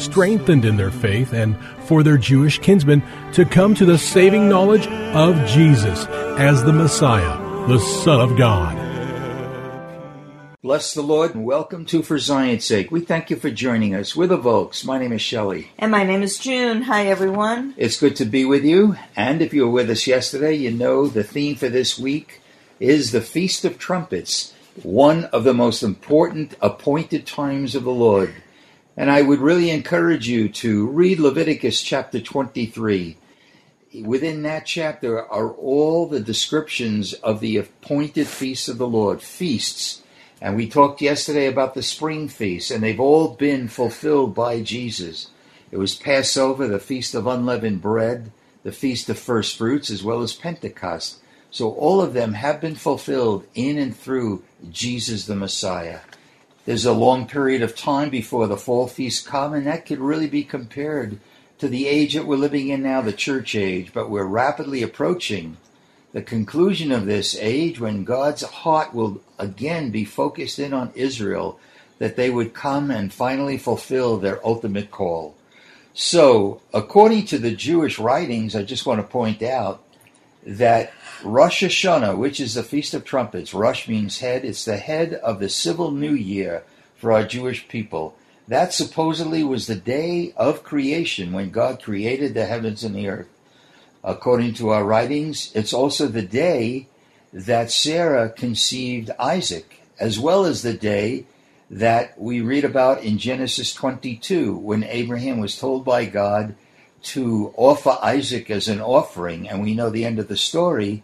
strengthened in their faith and for their Jewish kinsmen to come to the saving knowledge of Jesus as the Messiah, the Son of God. Bless the Lord and welcome to For Zion's Sake. We thank you for joining us. We're the Volks. My name is Shelley. And my name is June. Hi, everyone. It's good to be with you. And if you were with us yesterday, you know the theme for this week is the Feast of Trumpets, one of the most important appointed times of the Lord. And I would really encourage you to read Leviticus chapter 23. Within that chapter are all the descriptions of the appointed feasts of the Lord, feasts. And we talked yesterday about the spring feasts, and they've all been fulfilled by Jesus. It was Passover, the Feast of Unleavened Bread, the Feast of First Fruits, as well as Pentecost. So all of them have been fulfilled in and through Jesus the Messiah. There's a long period of time before the fall feasts come, and that could really be compared to the age that we're living in now, the church age. But we're rapidly approaching the conclusion of this age when God's heart will again be focused in on Israel, that they would come and finally fulfill their ultimate call. So, according to the Jewish writings, I just want to point out that Rosh Hashanah, which is the Feast of Trumpets, Rosh means head, it's the head of the civil new year for our Jewish people. That supposedly was the day of creation when God created the heavens and the earth. According to our writings, it's also the day that Sarah conceived Isaac, as well as the day that we read about in Genesis 22 when Abraham was told by God to offer Isaac as an offering. And we know the end of the story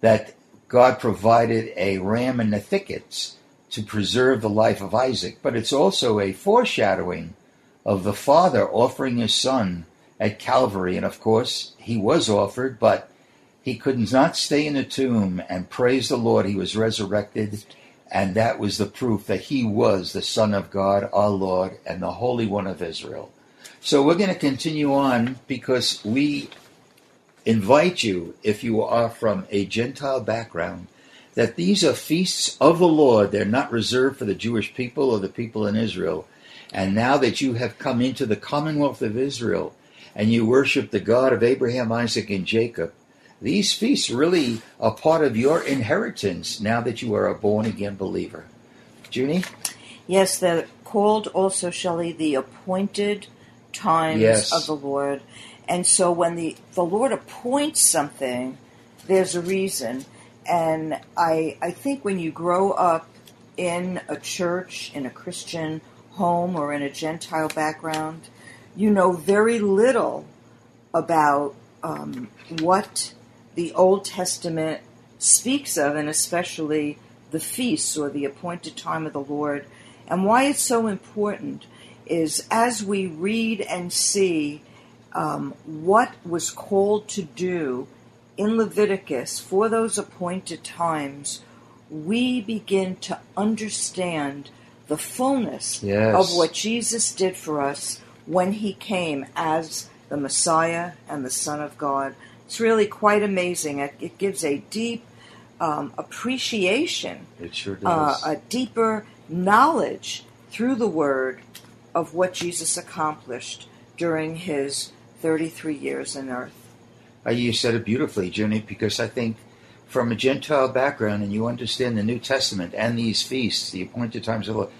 that God provided a ram in the thickets to preserve the life of Isaac. But it's also a foreshadowing of the father offering his son at Calvary. And of course, he was offered, but he could not stay in the tomb and praise the Lord. He was resurrected. And that was the proof that he was the Son of God, our Lord, and the Holy One of Israel. So we're going to continue on because we invite you, if you are from a Gentile background, that these are feasts of the Lord. They're not reserved for the Jewish people or the people in Israel. And now that you have come into the commonwealth of Israel and you worship the God of Abraham, Isaac, and Jacob, these feasts really are part of your inheritance now that you are a born again believer. Junie? Yes, they're called also, Shelley, the appointed times Yes. of the Lord. And so when the, the Lord appoints something, there's a reason. And I, I think when you grow up in a church, in a Christian home, or in a Gentile background, you know very little about um, what the Old Testament speaks of, and especially the feasts or the appointed time of the Lord. And why it's so important is as we read and see um, what was called to do in Leviticus for those appointed times, we begin to understand the fullness Yes. of what Jesus did for us when he came as the Messiah and the Son of God. It's really quite amazing. It, it gives a deep um, appreciation, It sure uh, a deeper knowledge through the Word of what Jesus accomplished during his 33 years on earth. Uh, you said it beautifully, Jenny, because I think from a Gentile background and you understand the New Testament and these feasts, the appointed times of the Lord,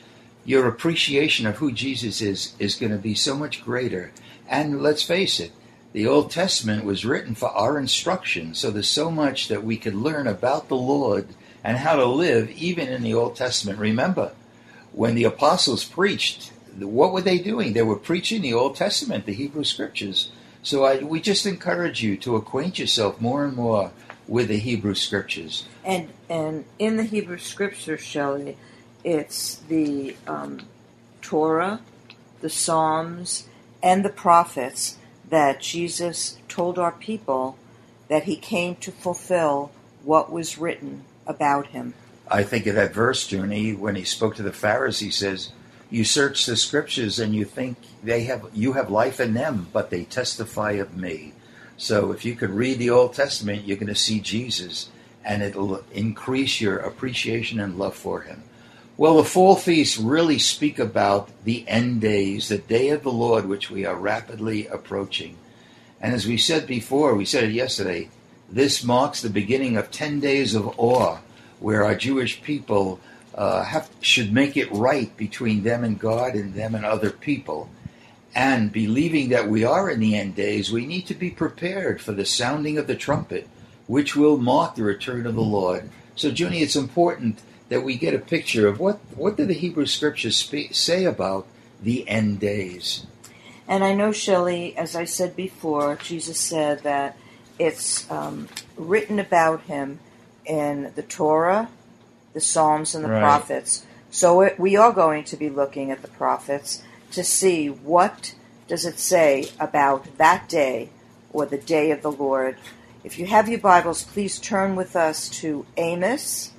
your appreciation of who Jesus is is going to be so much greater. And let's face it, the Old Testament was written for our instruction, so there's so much that we could learn about the Lord and how to live even in the Old Testament. Remember, when the apostles preached, what were they doing? They were preaching the Old Testament, the Hebrew Scriptures. So I, we just encourage you to acquaint yourself more and more with the Hebrew Scriptures. And and in the Hebrew Scriptures, Shelley, it's the um, Torah, the Psalms, and the prophets that Jesus told our people that he came to fulfill what was written about him. I think of that verse, Junie, when he spoke to the Pharisees, he says, "You search the Scriptures and you think they have you have life in them, but they testify of me." So if you could read the Old Testament, you're going to see Jesus, and it'll increase your appreciation and love for him. Well, the fall feasts really speak about the end days, the day of the Lord, which we are rapidly approaching. And as we said before, we said it yesterday, this marks the beginning of 10 days of awe, where our Jewish people uh, have, should make it right between them and God and them and other people. And believing that we are in the end days, we need to be prepared for the sounding of the trumpet, which will mark the return of the Lord. So, Junie, it's important that we get a picture of what what do the Hebrew Scriptures spe- say about the end days. And I know, Shelley, as I said before, Jesus said that it's um, written about him in the Torah, the Psalms, and the Right. prophets. So it, we are going to be looking at the prophets to see what does it say about that day or the day of the Lord. If you have your Bibles, please turn with us to Amos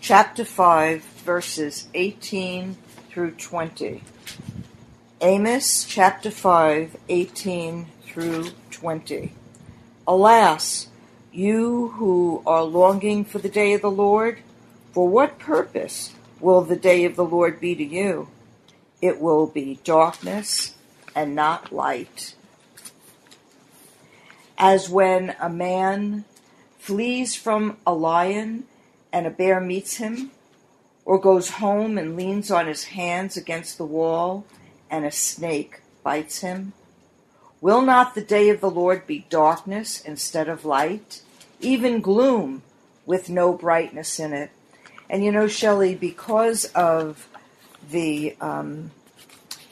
chapter 5, verses 18 through 20. Amos chapter 5, 18 through 20. Alas, you who are longing for the day of the Lord, for what purpose will the day of the Lord be to you? It will be darkness and not light. As when a man flees from a lion and a bear meets him, or goes home and leans on his hands against the wall and a snake bites him? Will not the day of the Lord be darkness instead of light, even gloom with no brightness in it? And you know, Shelley, because of the um,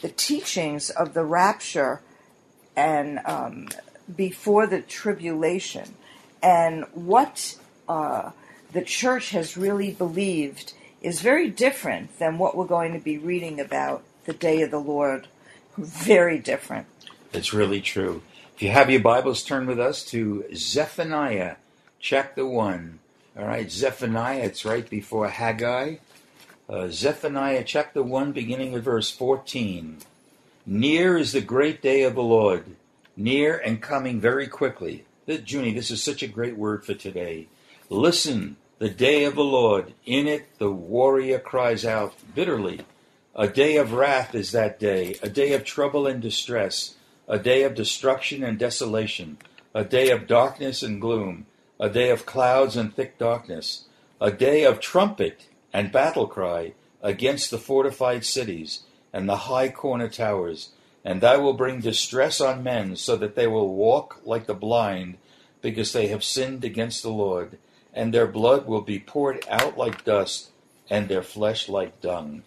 the teachings of the rapture and um, before the tribulation, and what uh, the church has really believed is very different than what we're going to be reading about the day of the Lord. Very different. It's really true. If you have your Bibles, turn with us to Zephaniah, chapter 1. All right, Zephaniah, it's right before Haggai. Uh, Zephaniah chapter 1, beginning with verse 14. Near is the great day of the Lord, near and coming very quickly. Th- Junie, this is such a great word for today. Listen, the day of the Lord. In it the warrior cries out bitterly. A day of wrath is that day, a day of trouble and distress, a day of destruction and desolation, a day of darkness and gloom, a day of clouds and thick darkness, a day of trumpet and battle cry against the fortified cities and the high corner towers. And I will bring distress on men so that they will walk like the blind because they have sinned against the Lord, and their blood will be poured out like dust and their flesh like dung.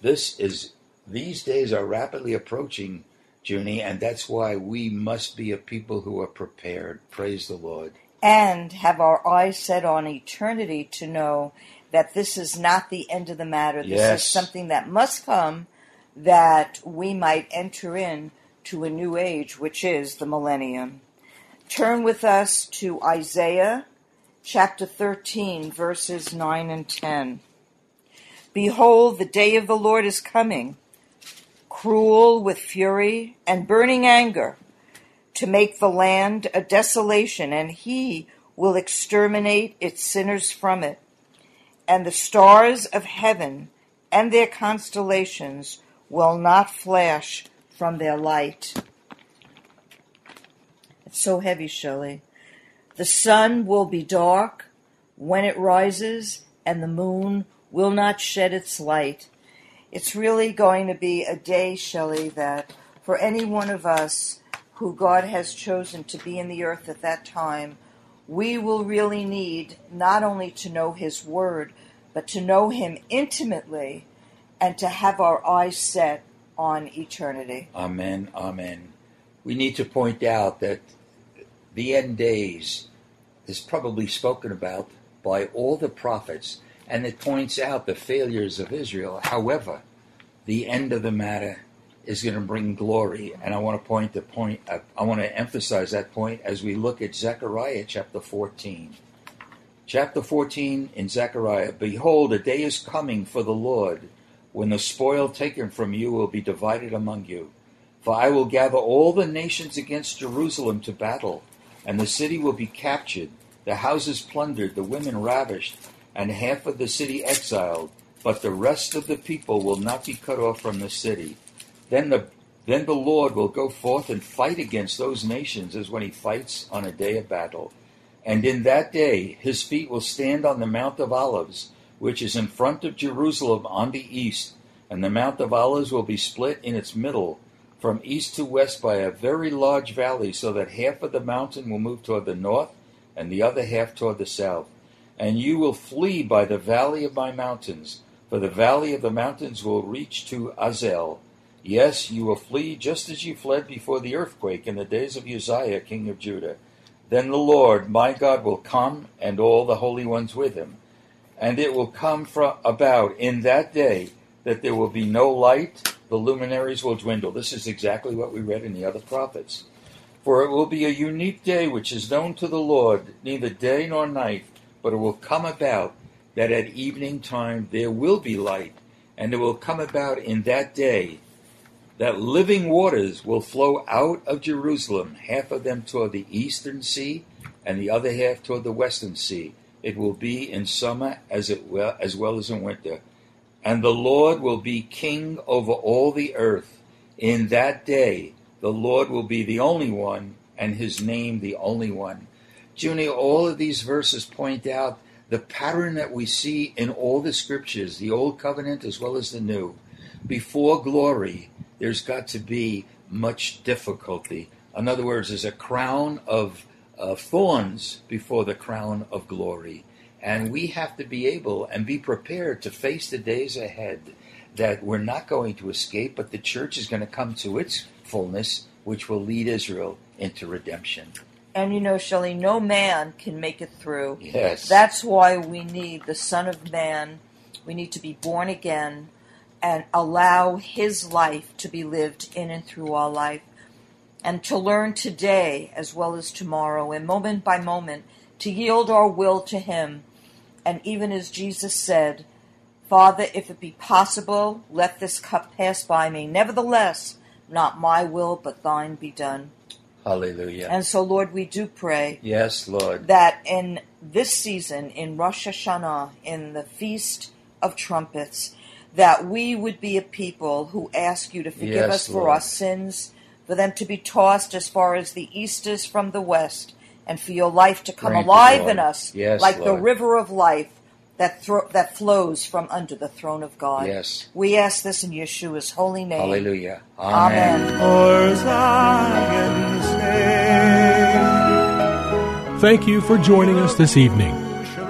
This is these days are rapidly approaching, Junie, and that's why we must be a people who are prepared. Praise the Lord. And have our eyes set on eternity to know that this is not the end of the matter. This Yes. is something that must come that we might enter in to a new age, which is the millennium. Turn with us to Isaiah chapter 13, verses 9 and 10. Behold, the day of the Lord is coming, cruel with fury and burning anger, to make the land a desolation, and he will exterminate its sinners from it. And the stars of heaven and their constellations will not flash from their light. It's so heavy, Shelley. The sun will be dark when it rises, and the moon will not shed its light. It's really going to be a day, Shelley, that for any one of us who God has chosen to be in the earth at that time, we will really need not only to know His Word, but to know Him intimately and to have our eyes set on eternity. Amen. Amen. We need to point out that the end days is probably spoken about by all the prophets, and it points out the failures of Israel. However, the end of the matter is going to bring glory, and I want to point the point. I want to emphasize that point as we look at Zechariah chapter 14. Chapter 14 in Zechariah Behold, a day is coming for the Lord when the spoil taken from you will be divided among you. For I will gather all the nations against Jerusalem to battle, and the city will be captured, the houses plundered, the women ravished, and half of the city exiled, but the rest of the people will not be cut off from the city. Then the then the Lord will go forth and fight against those nations as when he fights on a day of battle. And in that day his feet will stand on the Mount of Olives, which is in front of Jerusalem on the east, and the Mount of Olives will be split in its middle from east to west by a very large valley, so that half of the mountain will move toward the north and the other half toward the south. And you will flee by the valley of my mountains, for the valley of the mountains will reach to Azel. Yes, you will flee just as you fled before the earthquake in the days of Uzziah, king of Judah. Then the Lord, my God, will come, and all the holy ones with him. And it will come from about in that day that there will be no light, the luminaries will dwindle. This is exactly what we read in the other prophets. For it will be a unique day which is known to the Lord, neither day nor night, but it will come about that at evening time there will be light, and it will come about in that day that living waters will flow out of Jerusalem, half of them toward the eastern sea, and the other half toward the western sea. It will be in summer as it well as well as in winter. And the Lord will be king over all the earth. In that day the Lord will be the only one, and his name the only one. Junie, all of these verses point out the pattern that we see in all the scriptures, the old covenant as well as the new. Before glory, there's got to be much difficulty. In other words, there's a crown of uh, thorns before the crown of glory. And we have to be able and be prepared to face the days ahead that we're not going to escape, but the church is going to come to its fullness, which will lead Israel into redemption. And you know, Shelley, no man can make it through. Yes. That's why we need the Son of Man. We need to be born again and allow His life to be lived in and through our life. And to learn today as well as tomorrow, and moment by moment, to yield our will to Him. And even as Jesus said, Father, if it be possible, let this cup pass by me. Nevertheless, not my will, but thine be done. Hallelujah. And so, Lord, we do pray yes, Lord. that in this season, in Rosh Hashanah, in the Feast of Trumpets, that we would be a people who ask you to forgive Yes, us for Lord. our sins, for them to be tossed as far as the east is from the west, and for your life to come Grant alive Lord. in us Yes, like the river of life that, thro- that flows from under the throne of God. Yes. We ask this in Yeshua's holy name. Hallelujah. Amen. For Zion's sake. Thank you for joining us this evening.